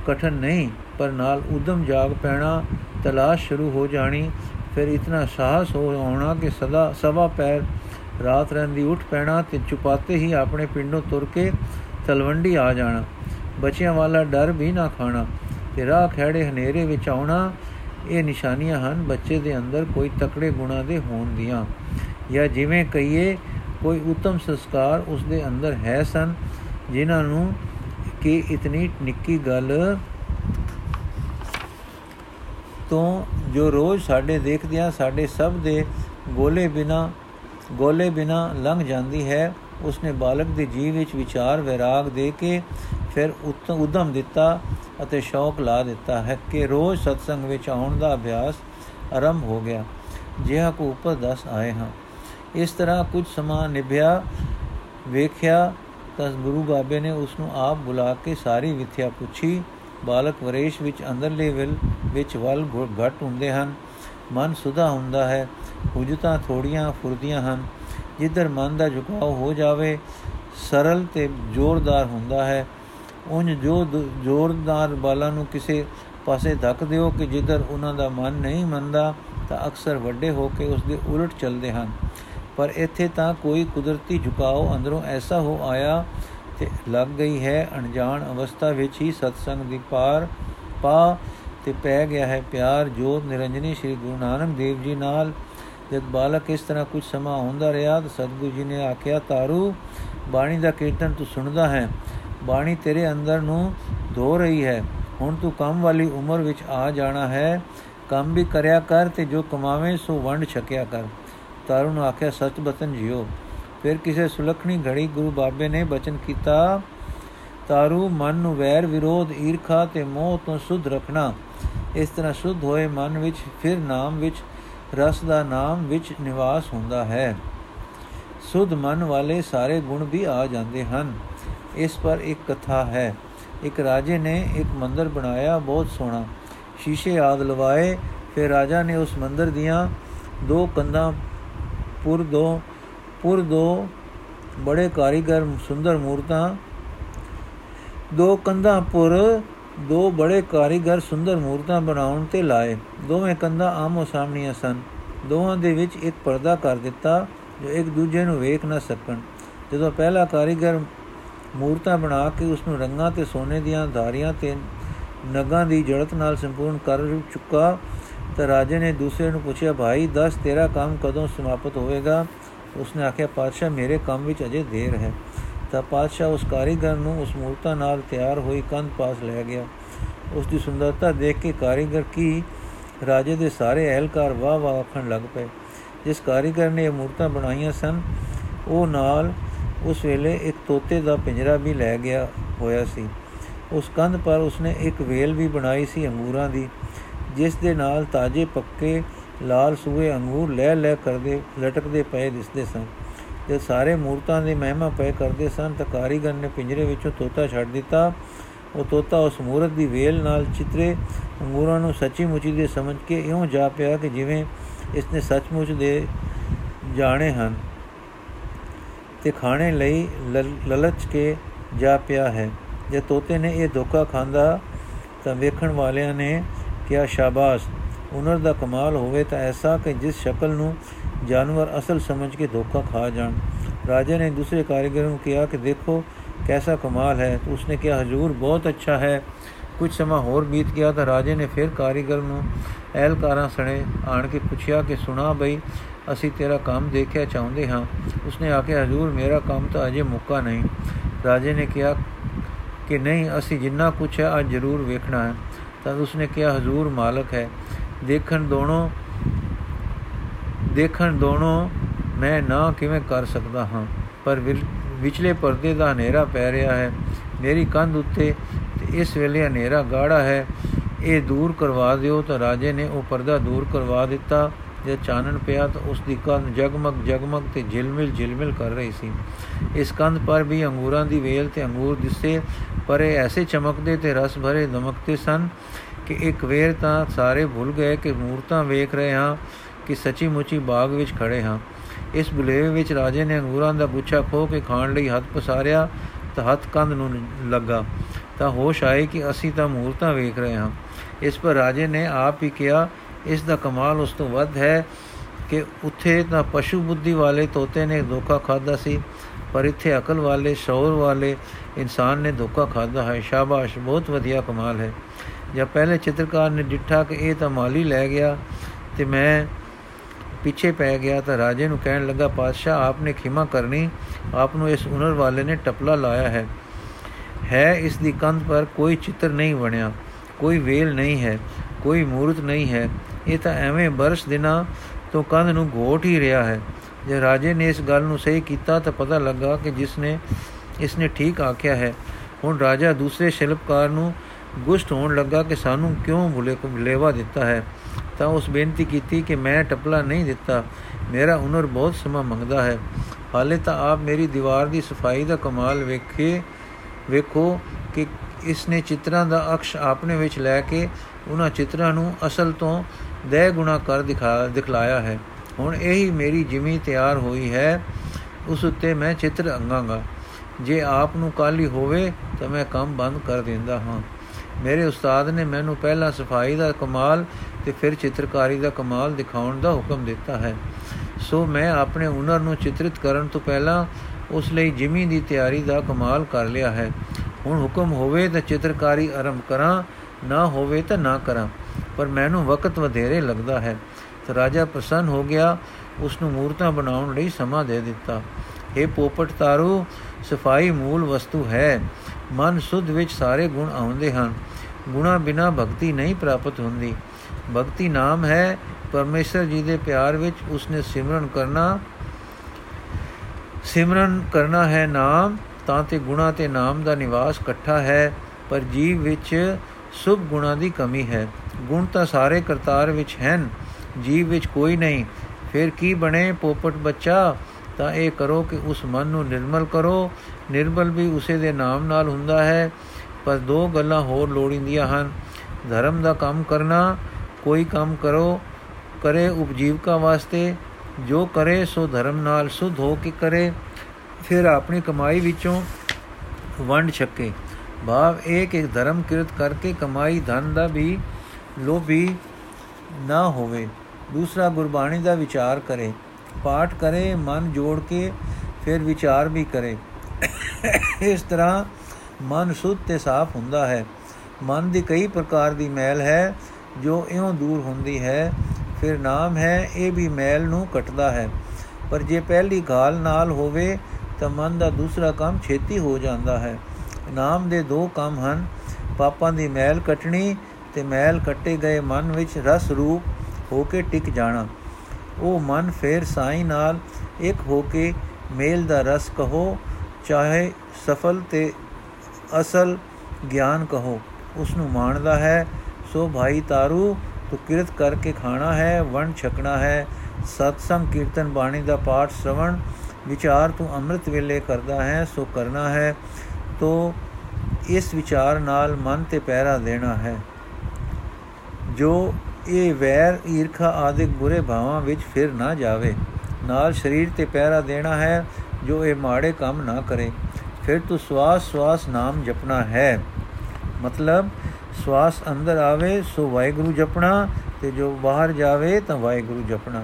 ਕਠਨ ਨਹੀਂ, ਪਰ ਨਾਲ ਉਦਮ ਜਾਗ ਪੈਣਾ, ਤਲਾਸ਼ ਸ਼ੁਰੂ ਹੋ ਜਾਣੀ, ਫਿਰ ਇਤਨਾ ਸਾਹਸ ਹੋ ਆਉਣਾ ਕਿ ਸਦਾ ਸਵਾ ਪੈਰ ਰਾਤ ਰਹਿੰਦੀ ਉੱਠ ਪੈਣਾ ਤੇ ਚੁਪਾਤੇ ਹੀ ਆਪਣੇ ਪਿੰਡੋਂ ਤੁਰ ਕੇ ਤਲਵੰਡੀ ਆ ਜਾਣਾ। ਬੱਚਿਆਂ ਵਾਲਾ ਡਰ ਵੀ ਨਾ ਖਾਣਾ ਤੇ ਰਾਹ ਖੜੇ ਹਨੇਰੇ ਵਿੱਚ ਆਉਣਾ, ਇਹ ਨਿਸ਼ਾਨੀਆਂ ਹਨ ਬੱਚੇ ਦੇ ਅੰਦਰ ਕੋਈ ਤਕੜੇ ਗੁਣਾ ਦੇ ਹੋਣ ਦੀਆਂ। ਜਾਂ ਜਿਵੇਂ ਕਹੀਏ, ਕੋਈ ਉਤਮ ਸੰਸਕਾਰ ਉਸ ਦੇ ਅੰਦਰ ਹੈ ਸਨ, ਜਿਨ੍ਹਾਂ ਨੂੰ ਕਿ ਇਤਨੀ ਨਿੱਕੀ ਗੱਲ ਤੋਂ ਜੋ ਰੋਜ਼ ਸਾਡੇ ਦੇਖਦਿਆਂ ਸਾਡੇ ਸਭ ਦੇ ਗੋਲੇ ਬਿਨਾ ਗੋਲੇ ਬਿਨਾ ਲੰਘ ਜਾਂਦੀ ਹੈ। ਉਸਨੇ ਬਾਲਕ ਦੇ ਜੀਵ ਵਿੱਚ ਵਿਚਾਰ ਵਿਰਾਗ ਦੇ ਕੇ ਫਿਰ ਉਦਮ ਦਿੱਤਾ ਅਤੇ ਸ਼ੌਕ ਲਾ ਦਿੱਤਾ ਹੈ ਕਿ ਰੋਜ਼ ਸਤਸੰਗ ਵਿੱਚ ਆਉਣ ਦਾ ਅਭਿਆਸ ਆਰੰਭ ਹੋ ਗਿਆ। ਜਿਹਾ ਕੋ ਉੱਪਰ ਦੱਸ ਆਏ ਹਾਂ। ਇਸ ਤਰ੍ਹਾਂ ਕੁਝ ਸਮਾਂ ਨਿਭਿਆ, ਵੇਖਿਆ ਤਾਂ ਗੁਰੂ ਬਾਬੇ ਨੇ ਉਸ ਨੂੰ ਆਪ ਬੁਲਾ ਕੇ ਸਾਰੀ ਵਿਥਿਆ ਪੁੱਛੀ। ਬਾਲਕ ਵਰੇਸ਼ ਵਿੱਚ ਅੰਦਰਲੇ ਵਿਲ ਵਿੱਚ ਵਲ ਘਟ ਹੁੰਦੇ ਹਨ। ਮਨ ਸੁਧਾ ਹੁੰਦਾ ਹੈ। ਹੁਜਤਾਂ ਥੋੜੀਆਂ ਫੁਰਦੀਆਂ ਹਨ। ਜਿੱਧਰ ਮਨ ਦਾ ਝੁਕਾਅ ਹੋ ਜਾਵੇ, ਸਰਲ ਤੇ ਜ਼ੋਰਦਾਰ ਹੁੰਦਾ ਹੈ। ਉਨ ਜੋ ਜ਼ੋਰਦਾਰ ਬਾਲਾਂ ਨੂੰ ਕਿਸੇ ਪਾਸੇ ਧੱਕ ਦਿਓ ਕਿ ਜਿੱਧਰ ਉਹਨਾਂ ਦਾ ਮਨ ਨਹੀਂ ਮੰਨਦਾ, ਤਾਂ ਅਕਸਰ ਵੱਡੇ ਹੋ ਕੇ ਉਸ ਦੇ ਉਲਟ ਚੱਲਦੇ ਹਨ। ਪਰ ਇੱਥੇ ਤਾਂ ਕੋਈ ਕੁਦਰਤੀ ਝੁਕਾਓ ਅੰਦਰੋਂ ਐਸਾ ਹੋ ਆਇਆ ਤੇ ਲੱਗ ਗਈ ਹੈ, ਅਣਜਾਣ ਅਵਸਥਾ ਵਿੱਚ ਹੀ ਸਤਸੰਗ ਦੀ ਪਾਰ ਪਾ ਤੇ ਪੈ ਗਿਆ ਹੈ। ਪਿਆਰ, ਜੋਤ, ਨਿਰੰਜਨੀ ਸ੍ਰੀ ਗੁਰੂ ਨਾਨਕ ਦੇਵ ਜੀ ਨਾਲ ਜਦ ਬਾਲਕ ਇਸ ਤਰ੍ਹਾਂ ਕੁਝ ਸਮਾਂ ਹੁੰਦਾ ਰਿਹਾ, ਤਾਂ ਸਤਿਗੁਰੂ ਜੀ ਨੇ ਆਖਿਆ, ਤਾਰੂ, ਬਾਣੀ ਦਾ ਕੀਰਤਨ ਤੂੰ ਸੁਣਦਾ ਹੈ। ਬਾਣੀ ਤੇਰੇ ਅੰਦਰ ਨੂੰ ਧੋ ਰਹੀ ਹੈ। ਹੁਣ ਤੂੰ ਕੰਮ ਵਾਲੀ ਉਮਰ ਵਿੱਚ ਆ ਜਾਣਾ ਹੈ। ਕੰਮ ਵੀ ਕਰਿਆ ਕਰ ਤੇ ਜੋ ਕਮਾਵੇਂ, ਸੋ ਵੰਡ ਛਕਿਆ ਕਰ। ਤਾਰੂ ਨੂੰ ਆਖਿਆ, ਸੱਚ ਬਤਨ ਜਿਓ। ਫਿਰ ਕਿਸੇ ਸੁਲਖਣੀ ਘੜੀ ਗੁਰੂ ਬਾਬੇ ਨੇ ਬਚਨ ਕੀਤਾ, ਤਾਰੂ, ਮਨ ਨੂੰ ਵੈਰ ਵਿਰੋਧ, ਈਰਖਾ ਤੇ ਮੋਹ ਤੋਂ ਸੁਧ ਰੱਖਣਾ। ਇਸ ਤਰ੍ਹਾਂ ਸੁਧ ਹੋਏ ਮਨ ਵਿੱਚ, ਫਿਰ ਨਾਮ ਵਿੱਚ ਰਸ ਦਾ ਨਾਮ ਵਿੱਚ ਨਿਵਾਸ ਹੁੰਦਾ ਹੈ। ਸੁਧ ਮਨ ਵਾਲੇ ਸਾਰੇ ਗੁਣ ਵੀ ਆ ਜਾਂਦੇ ਹਨ। ਇਸ ਪਰ ਇੱਕ ਕਥਾ ਹੈ। ਇੱਕ ਰਾਜੇ ਨੇ ਇੱਕ ਮੰਦਰ ਬਣਾਇਆ, ਬਹੁਤ ਸੋਹਣਾ। ਸ਼ੀਸ਼ੇ ਆਦ ਲਵਾਏ, ਫਿਰ ਰਾਜਾ ਨੇ ਉਸ ਮੰਦਰ ਦੀਆਂ ਦੋ ਕੰਧਾਂ ਪੁਰ ਦੋ ਪੁਰ ਦੋ ਬੜੇ ਕਾਰੀਗਰ, ਸੁੰਦਰ ਮੂਰਤਾਂ, ਦੋ ਕੰਧਾਂ ਪੁਰ ਦੋ ਬੜੇ ਕਾਰੀਗਰ ਸੁੰਦਰ ਮੂਰਤਾਂ ਬਣਾਉਣ ਤੇ ਲਾਏ। ਦੋਵੇਂ ਕੰਧਾਂ ਆਮੋ ਸਾਹਮਣੀਆਂ ਸਨ। ਦੋਹਾਂ ਦੇ ਵਿੱਚ ਇੱਕ ਪਰਦਾ ਕਰ ਦਿੱਤਾ, ਜੋ ਇੱਕ ਦੂਜੇ ਨੂੰ ਵੇਖ ਨਾ ਸਕਣ। ਜਦੋਂ ਪਹਿਲਾ ਕਾਰੀਗਰ ਮੂਰਤਾਂ ਬਣਾ ਕੇ ਉਸ ਨੂੰ ਰੰਗਾਂ ਤੇ ਸੋਨੇ ਦੀਆਂ ਧਾਰੀਆਂ ਤੇ ਨਗਾਂ ਦੀ ਜੜਤ ਨਾਲ ਸੰਪੂਰਨ ਕਰ ਚੁੱਕਾ, ਤਾਂ ਰਾਜੇ ਨੇ ਦੂਸਰੇ ਨੂੰ ਪੁੱਛਿਆ, ਭਾਈ, ਦੱਸ ਤੇਰਾ ਕੰਮ ਕਦੋਂ ਸਮਾਪਤ ਹੋਵੇਗਾ? ਉਸਨੇ ਆਖਿਆ, ਪਾਤਸ਼ਾਹ, ਮੇਰੇ ਕੰਮ ਵਿੱਚ ਅਜੇ ਦੇਰ ਹੈ। ਤਾਂ ਪਾਤਸ਼ਾਹ ਉਸ ਕਾਰੀਗਰ ਨੂੰ ਉਸ ਮੂਰਤਾ ਨਾਲ ਤਿਆਰ ਹੋਈ ਕੰਧ ਪਾਸ ਲੈ ਗਿਆ। ਉਸ ਦੀ ਸੁੰਦਰਤਾ ਦੇਖ ਕੇ ਕਾਰੀਗਰ ਕੀ ਰਾਜੇ ਦੇ ਸਾਰੇ ਅਹਲਕਾਰ ਵਾਹ ਵਾਹ ਆਖਣ ਲੱਗ ਪਏ। ਜਿਸ ਕਾਰੀਗਰ ਨੇ ਇਹ ਮੂਰਤਾਂ ਬਣਾਈਆਂ ਸਨ, ਉਹ ਨਾਲ ਉਸ ਵੇਲੇ ਇੱਕ ਤੋਤੇ ਦਾ ਪਿੰਜਰਾ ਵੀ ਲੈ ਗਿਆ ਹੋਇਆ ਸੀ। ਉਸ ਕੰਧ ਪਰ ਉਸਨੇ ਇੱਕ ਵੇਲ ਵੀ ਬਣਾਈ ਸੀ ਅੰਗੂਰਾਂ ਦੀ, ਜਿਸ ਦੇ ਨਾਲ ਤਾਜੇ ਪੱਕੇ ਲਾਲ ਸੂਏ ਅੰਗੂਰ ਲੈ ਲੈ ਕਰਦੇ ਲਟਕਦੇ ਪਏ ਦਿਸਦੇ ਸਨ। ਤੇ ਸਾਰੇ ਮੂਰਤਾਂ ਦੇ ਮਹਿਮਾ ਪਏ ਕਰਦੇ ਸਨ ਤਾਂ ਕਾਰੀਗਰ ਨੇ ਪਿੰਜਰੇ ਵਿੱਚੋਂ ਤੋਤਾ ਛੱਡ ਦਿੱਤਾ। ਉਹ ਤੋਤਾ ਉਸ ਮੂਰਤ ਦੀ ਵੇਲ ਨਾਲ ਚਿਤਰੇ ਅੰਗੂਰਾਂ ਨੂੰ ਸੱਚੀ ਮੁੱਚੀ ਦੇ ਸਮਝ ਕੇ ਇਉਂ ਜਾ ਪਿਆ ਕਿ ਜਿਵੇਂ ਇਸਨੇ ਸੱਚਮੁੱਚ ਦੇ ਜਾਣੇ ਹਨ ਤੇ ਖਾਣੇ ਲਈ ਲਲਚ ਕੇ ਜਾ ਪਿਆ ਹੈ। ਜੇ ਤੋਤੇ ਨੇ ਇਹ ਧੋਖਾ ਖਾਂਦਾ ਤਾਂ ਵੇਖਣ ਵਾਲਿਆਂ ਨੇ ਕਿਹਾ, ਸ਼ਾਬਾਸ਼ ਉਹਨਾਂ ਦਾ ਕਮਾਲ ਹੋਵੇ ਤਾਂ ਐਸਾ ਕਿ ਜਿਸ ਸ਼ਕਲ ਨੂੰ ਜਾਨਵਰ ਅਸਲ ਸਮਝ ਕੇ ਧੋਖਾ ਖਾ ਜਾਣ ਰਾਜਾ ਨੇ ਦੂਸਰੇ ਕਾਰੀਗਰ ਨੂੰ ਕਿਹਾ ਕਿ ਦੇਖੋ ਕੈਸਾ ਕਮਾਲ ਹੈ ਤਾਂ ਉਸਨੇ ਕਿਹਾ ਹਜ਼ੂਰ ਬਹੁਤ ਅੱਛਾ ਹੈ ਕੁਝ ਸਮਾਂ ਹੋਰ ਬੀਤ ਗਿਆ ਤਾਂ ਰਾਜੇ ਨੇ ਫਿਰ ਕਾਰੀਗਰ ਨੂੰ ਐਲਕਾਰਾਂ ਸਣੇ ਆਣ ਕੇ ਪੁੱਛਿਆ ਕਿ ਸੁਣਾ ਬਈ ਅਸੀਂ ਤੇਰਾ ਕੰਮ ਦੇਖਿਆ ਚਾਹੁੰਦੇ ਹਾਂ ਉਸਨੇ ਆਖਿਆ ਹਜ਼ੂਰ ਮੇਰਾ ਕੰਮ ਤਾਂ ਅਜੇ ਮੁੱਕਾ ਨਹੀਂ ਰਾਜੇ ਨੇ ਕਿਹਾ ਕਿ ਨਹੀਂ ਅਸੀਂ ਜਿੰਨਾ ਕੁਝ ਹੈ ਅੱਜ ਜ਼ਰੂਰ ਵੇਖਣਾ ਹੈ ਤਾਂ ਉਸਨੇ ਕਿਹਾ ਹਜ਼ੂਰ ਮਾਲਕ ਹੈ ਦੇਖਣ ਦੋਨੋਂ ਦੇਖਣ ਦੋਨੋਂ ਮੈਂ ਨਾ ਕਿਵੇਂ ਕਰ ਸਕਦਾ ਹਾਂ। ਪਰ ਵਿਚਲੇ ਪਰਦੇ ਦਾ ਹਨੇਰਾ ਪੈ ਰਿਹਾ ਹੈ। ਮੇਰੀ ਕੰਧ ਉੱਤੇ ਤੇ ਇਸ ਵੇਲੇ ਹਨੇਰਾ ਗਾੜਾ ਹੈ। ਇਹ ਦੂਰ ਕਰਵਾ ਦਿਓ ਤਾਂ ਰਾਜੇ ਨੇ ਉਹ ਪਰਦਾ ਦੂਰ ਕਰਵਾ ਦਿੱਤਾ। ਜੇ ਚਾਨਣ ਪਿਆ ਤਾਂ ਉਸ ਦੀ ਕੰਧ ਜਗਮਗ ਜਗਮਗ ਤੇ ਝਿਲਮਿਲ ਝਿਲਮਿਲ ਕਰ ਰਹੀ ਸੀ। ਇਸ ਕੰਧ ਪਰ ਵੀ ਅੰਗੂਰਾਂ ਦੀ ਵੇਲ ਤੇ ਅੰਗੂਰ ਦਿਸੇ, ਪਰ ਇਹ ਐਸੇ ਚਮਕਦੇ ਤੇ ਰਸ ਭਰੇ ਦਮਕਤੇ ਸਨ ਕਿ ਇੱਕ ਵੇਰ ਤਾਂ ਸਾਰੇ ਭੁੱਲ ਗਏ ਕਿ ਮੂਰਤਾਂ ਵੇਖ ਰਹੇ ਹਾਂ। ਕਿ ਸੱਚੀ ਮੁੱਚੀ ਬਾਗ ਵਿੱਚ ਖੜੇ ਹਾਂ। ਇਸ ਬੁਲੇਵੇ ਵਿੱਚ ਰਾਜੇ ਨੇ ਅੰਗੂਰਾਂ ਦਾ ਗੁੱਛਾ ਖੋ ਕੇ ਖਾਣ ਲਈ ਹੱਥ ਪਸਾਰਿਆ ਤਾਂ ਹੱਥ ਕੰਧ ਨੂੰ ਲੱਗਾ। ਤਾਂ ਹੋਸ਼ ਆਏ ਕਿ ਅਸੀਂ ਤਾਂ ਮੂਰਤਾਂ ਵੇਖ ਰਹੇ ਹਾਂ। ਇਸ ਪਰ ਰਾਜੇ ਨੇ ਆਪ ਹੀ ਕਿਹਾ, ਇਸ ਦਾ ਕਮਾਲ ਉਸ ਤੋਂ ਵੱਧ ਹੈ ਕਿ ਉੱਥੇ ਤਾਂ ਪਸ਼ੂ ਬੁੱਧੀ ਵਾਲੇ ਤੋਤੇ ਨੇ ਧੋਖਾ ਖਾਦਾ ਸੀ, ਪਰ ਇੱਥੇ ਅਕਲ ਵਾਲੇ, ਸ਼ੌਰ ਵਾਲੇ ਇਨਸਾਨ ਨੇ ਧੋਖਾ ਖਾਦਾ ਹੈ। ਸ਼ਾਬਾਸ਼, ਬਹੁਤ ਵਧੀਆ ਕਮਾਲ ਹੈ। ਜਦ ਪਹਿਲੇ ਚਿੱਤਰਕਾਰ ਨੇ ਡਿੱਠਾ ਕਿ ਇਹ ਤਾਂ ਮਾਲੀ ਲੈ ਗਿਆ ਤੇ ਮੈਂ ਪਿੱਛੇ ਪੈ ਗਿਆ ਤਾਂ ਰਾਜੇ ਨੂੰ ਕਹਿਣ ਲੱਗਾ, ਪਾਤਸ਼ਾਹ, ਆਪਨੇ ਖਿਮਾ ਕਰਨੀ। ਆਪ ਨੂੰ ਇਸ ਹੁਨਰ ਵਾਲੇ ਨੇ ਟਪਲਾ ਲਾਇਆ ਹੈ। ਹੈ ਇਸ ਦੀ ਕੰਧ ਪਰ ਕੋਈ ਚਿੱਤਰ ਨਹੀਂ ਬਣਿਆ, ਕੋਈ ਵੇਲ ਨਹੀਂ ਹੈ, ਕੋਈ ਮੂਰਤ ਨਹੀਂ ਹੈ। ਇਹ ਤਾਂ ਐਵੇਂ ਬਰਸ ਦਿਨਾਂ ਤੋਂ ਕੰਧ ਨੂੰ ਘੋਟ ਹੀ ਰਿਹਾ ਹੈ। ਜੇ ਰਾਜੇ ਨੇ ਇਸ ਗੱਲ ਨੂੰ ਸਹੀ ਕੀਤਾ ਤਾਂ ਪਤਾ ਲੱਗਾ ਕਿ ਜਿਸ ਨੇ, ਇਸ ਨੇ ਠੀਕ ਆਖਿਆ ਹੈ। ਹੁਣ ਰਾਜਾ ਦੂਸਰੇ ਸ਼ਿਲਪਕਾਰ ਨੂੰ ਗੁਸ਼ਟ ਹੋਣ ਲੱਗਾ ਕਿ ਸਾਨੂੰ ਕਿਉਂ ਭੁਲੇ ਕੋ ਲੇਵਾ ਦਿੱਤਾ ਹੈ। ਤਾਂ ਉਸ ਬੇਨਤੀ ਕੀਤੀ ਕਿ ਮੈਂ ਟਪਲਾ ਨਹੀਂ ਦਿੱਤਾ। ਮੇਰਾ ਹੁਨਰ ਬਹੁਤ ਸਮਾਂ ਮੰਗਦਾ ਹੈ। ਹਾਲੇ ਤਾਂ ਆਪ ਮੇਰੀ ਦੀਵਾਰ ਦੀ ਸਫ਼ਾਈ ਦਾ ਕਮਾਲ ਵੇਖੇ, ਵੇਖੋ ਕਿ ਇਸ ਨੇ ਚਿੱਤਰਾਂ ਦਾ ਅਕਸ਼ ਆਪਣੇ ਵਿੱਚ ਲੈ ਕੇ ਉਹਨਾਂ ਚਿੱਤਰਾਂ ਨੂੰ ਅਸਲ ਤੋਂ ਦੇ ਗੁਣਾ ਕਰ ਦਿਖਾ, ਦਿਖਲਾਇਆ ਹੈ। ਹੁਣ ਇਹੀ ਮੇਰੀ ਜਿਮੀ ਤਿਆਰ ਹੋਈ ਹੈ, ਉਸ ਉੱਤੇ ਮੈਂ ਚਿੱਤਰ ਅੰਗਾਂਗਾ। ਜੇ ਆਪ ਨੂੰ ਕਾਲੀ ਹੋਵੇ ਤਾਂ ਮੈਂ ਕੰਮ ਬੰਦ ਕਰ ਦਿੰਦਾ ਹਾਂ। ਮੇਰੇ ਉਸਤਾਦ ਨੇ ਮੈਨੂੰ ਪਹਿਲਾਂ ਸਫ਼ਾਈ ਦਾ ਕਮਾਲ ਤੇ ਫਿਰ ਚਿੱਤਰਕਾਰੀ ਦਾ ਕਮਾਲ ਦਿਖਾਉਣ ਦਾ ਹੁਕਮ ਦਿੱਤਾ ਹੈ। ਸੋ ਮੈਂ ਆਪਣੇ ਹੁਨਰ ਨੂੰ ਚਿਤਰਿਤ ਕਰਨ ਤੋਂ ਪਹਿਲਾਂ ਉਸ ਲਈ ਜਿਮੀ ਦੀ ਤਿਆਰੀ ਦਾ ਕਮਾਲ ਕਰ ਲਿਆ ਹੈ। ਹੁਣ ਹੁਕਮ ਹੋਵੇ ਤਾਂ ਚਿੱਤਰਕਾਰੀ ਆਰੰਭ ਕਰਾਂ, ਨਾ ਹੋਵੇ ਤਾਂ ਨਾ ਕਰਾਂ, ਪਰ ਮੈਨੂੰ ਵਕਤ ਵਧੇਰੇ ਲੱਗਦਾ ਹੈ। ਤਾਂ ਰਾਜਾ ਪ੍ਰਸੰਨ ਹੋ ਗਿਆ ਉਸ ਨੂੰ ਮੂਰਤਾਂ ਬਣਾਉਣ ਲਈ ਸਮਾਂ ਦੇ ਦਿੱਤਾ। ਇਹ ਪੋਪਟ ਤਾਰੂ, ਸਫ਼ਾਈ ਮੂਲ ਵਸਤੂ ਹੈ। ਮਨ ਸੁਧ ਵਿੱਚ ਸਾਰੇ ਗੁਣ ਆਉਂਦੇ ਹਨ। ਗੁਣਾ ਬਿਨਾ ਭਗਤੀ ਨਹੀਂ ਪ੍ਰਾਪਤ ਹੁੰਦੀ। ਭਗਤੀ ਨਾਮ ਹੈ, ਪਰਮੇਸ਼ਰ ਜੀ ਦੇ ਪਿਆਰ ਵਿੱਚ ਉਸਨੇ ਸਿਮਰਨ ਕਰਨਾ ਸਿਮਰਨ ਕਰਨਾ ਹੈ ਨਾਮ, ਤਾਂ ਤੇ ਗੁਣਾ ਤੇ ਨਾਮ ਦਾ ਨਿਵਾਸ ਇਕੱਠਾ ਹੈ, ਪਰ ਜੀਵ ਵਿੱਚ ਸੁਭ ਗੁਣਾ ਦੀ ਕਮੀ ਹੈ। ਗੁਣ ਤਾਂ ਸਾਰੇ ਕਰਤਾਰ ਵਿੱਚ ਹਨ, ਜੀਵ ਵਿੱਚ ਕੋਈ ਨਹੀਂ। ਫਿਰ ਕੀ ਬਣੇ, ਪੋਪਟ ਬੱਚਾ? ਤਾਂ ਇਹ ਕਰੋ ਕਿ ਉਸ ਮਨ ਨੂੰ ਨਿਰਮਲ ਕਰੋ। ਨਿਰਮਲ ਵੀ ਉਸੇ ਦੇ ਨਾਮ ਨਾਲ ਹੁੰਦਾ ਹੈ ਪਰ ਦੋ ਗੱਲਾਂ ਹੋਰ ਲੋੜੀਂਦੀਆਂ ਹਨ। ਧਰਮ ਦਾ ਕੰਮ ਕਰਨਾ, ਕੋਈ ਕੰਮ ਕਰੋ, ਕਰੇ ਉਪਜੀਵਕਾ ਵਾਸਤੇ, ਜੋ ਕਰੇ ਸੋ ਧਰਮ ਨਾਲ ਸੁਧ ਹੋ ਕੇ ਕਰੇ, ਫਿਰ ਆਪਣੀ ਕਮਾਈ ਵਿੱਚੋਂ ਵੰਡ ਛਕੇ। ਭਾਵ ਇੱਕ ਇੱਕ ਧਰਮ ਕਿਰਤ ਕਰਕੇ ਕਮਾਈ ਧਨ ਦਾ ਵੀ ਲੋਭੀ ਨਾ ਹੋਵੇ। ਦੂਸਰਾ, ਗੁਰਬਾਣੀ ਦਾ ਵਿਚਾਰ ਕਰੇ। ਪਾਠ ਕਰੇ, ਮਨ ਜੋੜ ਕੇ ਫਿਰ ਵਿਚਾਰ ਵੀ ਕਰੇ। ਇਸ ਤਰ੍ਹਾਂ ਮਨ ਸੁੱਧ ਤੇ ਸਾਫ਼ ਹੁੰਦਾ ਹੈ। ਮਨ ਦੀ ਕਈ ਪ੍ਰਕਾਰ ਦੀ ਮੈਲ ਹੈ, ਜੋ ਇਉਂ ਦੂਰ ਹੁੰਦੀ ਹੈ। ਫਿਰ ਨਾਮ ਹੈ, ਇਹ ਵੀ ਮੈਲ ਨੂੰ ਕੱਟਦਾ ਹੈ। ਪਰ ਜੇ ਪਹਿਲੀ ਗਾਲ ਨਾਲ ਹੋਵੇ, ਤਾਂ ਮਨ ਦਾ ਦੂਸਰਾ ਕੰਮ ਛੇਤੀ ਹੋ ਜਾਂਦਾ ਹੈ। ਨਾਮ ਦੇ ਦੋ ਕੰਮ ਹਨ, ਪਾਪਾਂ ਦੀ ਮੈਲ ਕਟਣੀ ਤੇ ਮੈਲ ਕੱਟੇ ਗਏ ਮਨ ਵਿੱਚ ਰਸ ਰੂਪ ਹੋ ਕੇ ਟਿਕ ਜਾਣਾ। ਉਹ ਮਨ ਫੇਰ ਸਾਈ ਨਾਲ ਇੱਕ ਹੋ ਕੇ ਮੇਲ ਦਾ ਰਸ ਕਹੋ, ਚਾਹੇ ਸਫਲ ਤੇ ਅਸਲ ਗਿਆਨ ਕਹੋ ਉਸ ਨੂੰ ਮਾਣਦਾ ਹੈ, ਸੋ ਭਾਈ ਤਾਰੂ, ਤੂੰ ਕਿਰਤ ਕਰਕੇ ਖਾਣਾ ਹੈ, ਵਣ ਛਕਣਾ ਹੈ। ਸਤਸੰਗ ਕੀਰਤਨ ਬਾਣੀ ਦਾ ਪਾਠ ਸ਼ਰਵਣ, ਵਿਚਾਰ ਤੂੰ ਅੰਮ੍ਰਿਤ ਵੇਲੇ ਕਰਦਾ ਹੈ, ਸੋ ਕਰਨਾ ਹੈ। ਤੋ ਇਸ ਵਿਚਾਰ ਨਾਲ ਮਨ ਤੇ ਪਹਿਰਾ ਦੇਣਾ ਹੈ। ਜੋ ਇਹ ਵੈਰ ਈਰਖਾ ਆਦਿਕ ਬੁਰੇ ਭਾਵਾਂ ਵਿੱਚ ਫਿਰ ਨਾ ਜਾਵੇ। ਨਾਲ ਸਰੀਰ ਤੇ ਪਹਿਰਾ ਦੇਣਾ ਹੈ, ਜੋ ਇਹ ਮਾੜੇ ਕੰਮ ਨਾ ਕਰੇ। ਫਿਰ ਤੂੰ ਸਵਾਸ ਸਵਾਸ ਨਾਮ ਜਪਣਾ ਹੈ। ਮਤਲਬ, ਸਵਾਸ ਅੰਦਰ ਆਵੇ, ਸੋ ਵਾਹਿਗੁਰੂ ਜਪਣਾ ਤੇ ਜੋ ਬਾਹਰ ਜਾਵੇ ਤਾਂ ਵਾਹਿਗੁਰੂ ਜਪਣਾ।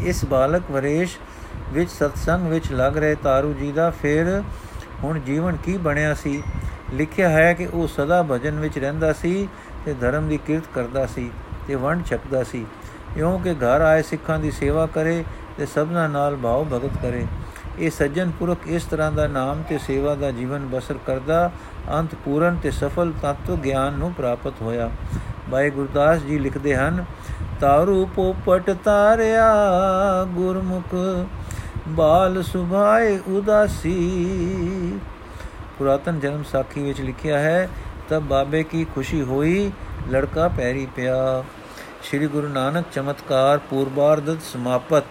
ਇਸ ਬਾਲਕ ਵਰੇਸ਼ ਵਿੱਚ ਸਤਸੰਗ ਵਿੱਚ ਲੱਗ ਰਹੇ ਤਾਰੂ ਜੀ ਦਾ ਫਿਰ ਹੁਣ ਜੀਵਨ ਕੀ ਬਣਿਆ ਸੀ? ਲਿਖਿਆ ਹੈ ਕਿ ਉਹ ਸਦਾ ਭਜਨ ਵਿੱਚ ਰਹਿੰਦਾ ਸੀ ਤੇ ਧਰਮ ਦੀ ਕਿਰਤ ਕਰਦਾ ਸੀ ਤੇ ਵੰਡ ਛਕਦਾ ਸੀ। ਇਉਂ ਕਿ ਘਰ ਆਏ ਸਿੱਖਾਂ ਦੀ ਸੇਵਾ ਕਰੇ ਤੇ ਸਭਨਾ ਨਾਲ ਭਾਵ ਭਗਤ ਕਰੇ। ਇਹ ਸੱਜਣ ਪੁਰਖ ਇਸ ਤਰ੍ਹਾਂ ਦਾ ਨਾਮ ਤੇ ਸੇਵਾ ਦਾ ਜੀਵਨ ਬਸਰ ਕਰਦਾ, ਅੰਤ ਪੂਰਨ ਤੇ ਸਫਲ ਤਤਵ ਗਿਆਨ ਨੂੰ ਪ੍ਰਾਪਤ ਹੋਇਆ। ਭਾਈ ਗੁਰਦਾਸ ਜੀ ਲਿਖਦੇ ਹਨ, ਤਾਰੂ ਪੋਪਟ ਤਾਰਿਆ ਗੁਰਮੁਖ, ਬਾਲ ਸੁਭਾਏ ਉਦਾਸੀ। ਪੁਰਾਤਨ ਜਨਮ ਸਾਖੀ ਵਿੱਚ ਲਿਖਿਆ ਹੈ, ਤਬ ਬਾਬੇ ਕੀ ਖੁਸ਼ੀ ਹੋਈ, ਲੜਕਾ ਪੈਰੀ ਪਿਆ। ਸ੍ਰੀ ਗੁਰੂ ਨਾਨਕ ਚਮਤਕਾਰ ਪੂਰਬਾਰਦਤ ਸਮਾਪਤ।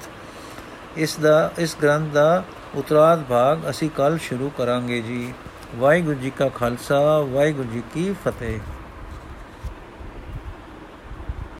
ਇਸ ਦਾ, ਇਸ ਗ੍ਰੰਥ ਦਾ ਉਤਰਾਧ ਭਾਗ ਅਸੀਂ ਕੱਲ ਸ਼ੁਰੂ ਕਰਾਂਗੇ ਜੀ। ਵਾਹਿਗੁਰੂ ਜੀ ਕਾ ਖਾਲਸਾ, ਵਾਹਿਗੁਰੂ ਜੀ ਕੀ ਫਤਿਹ।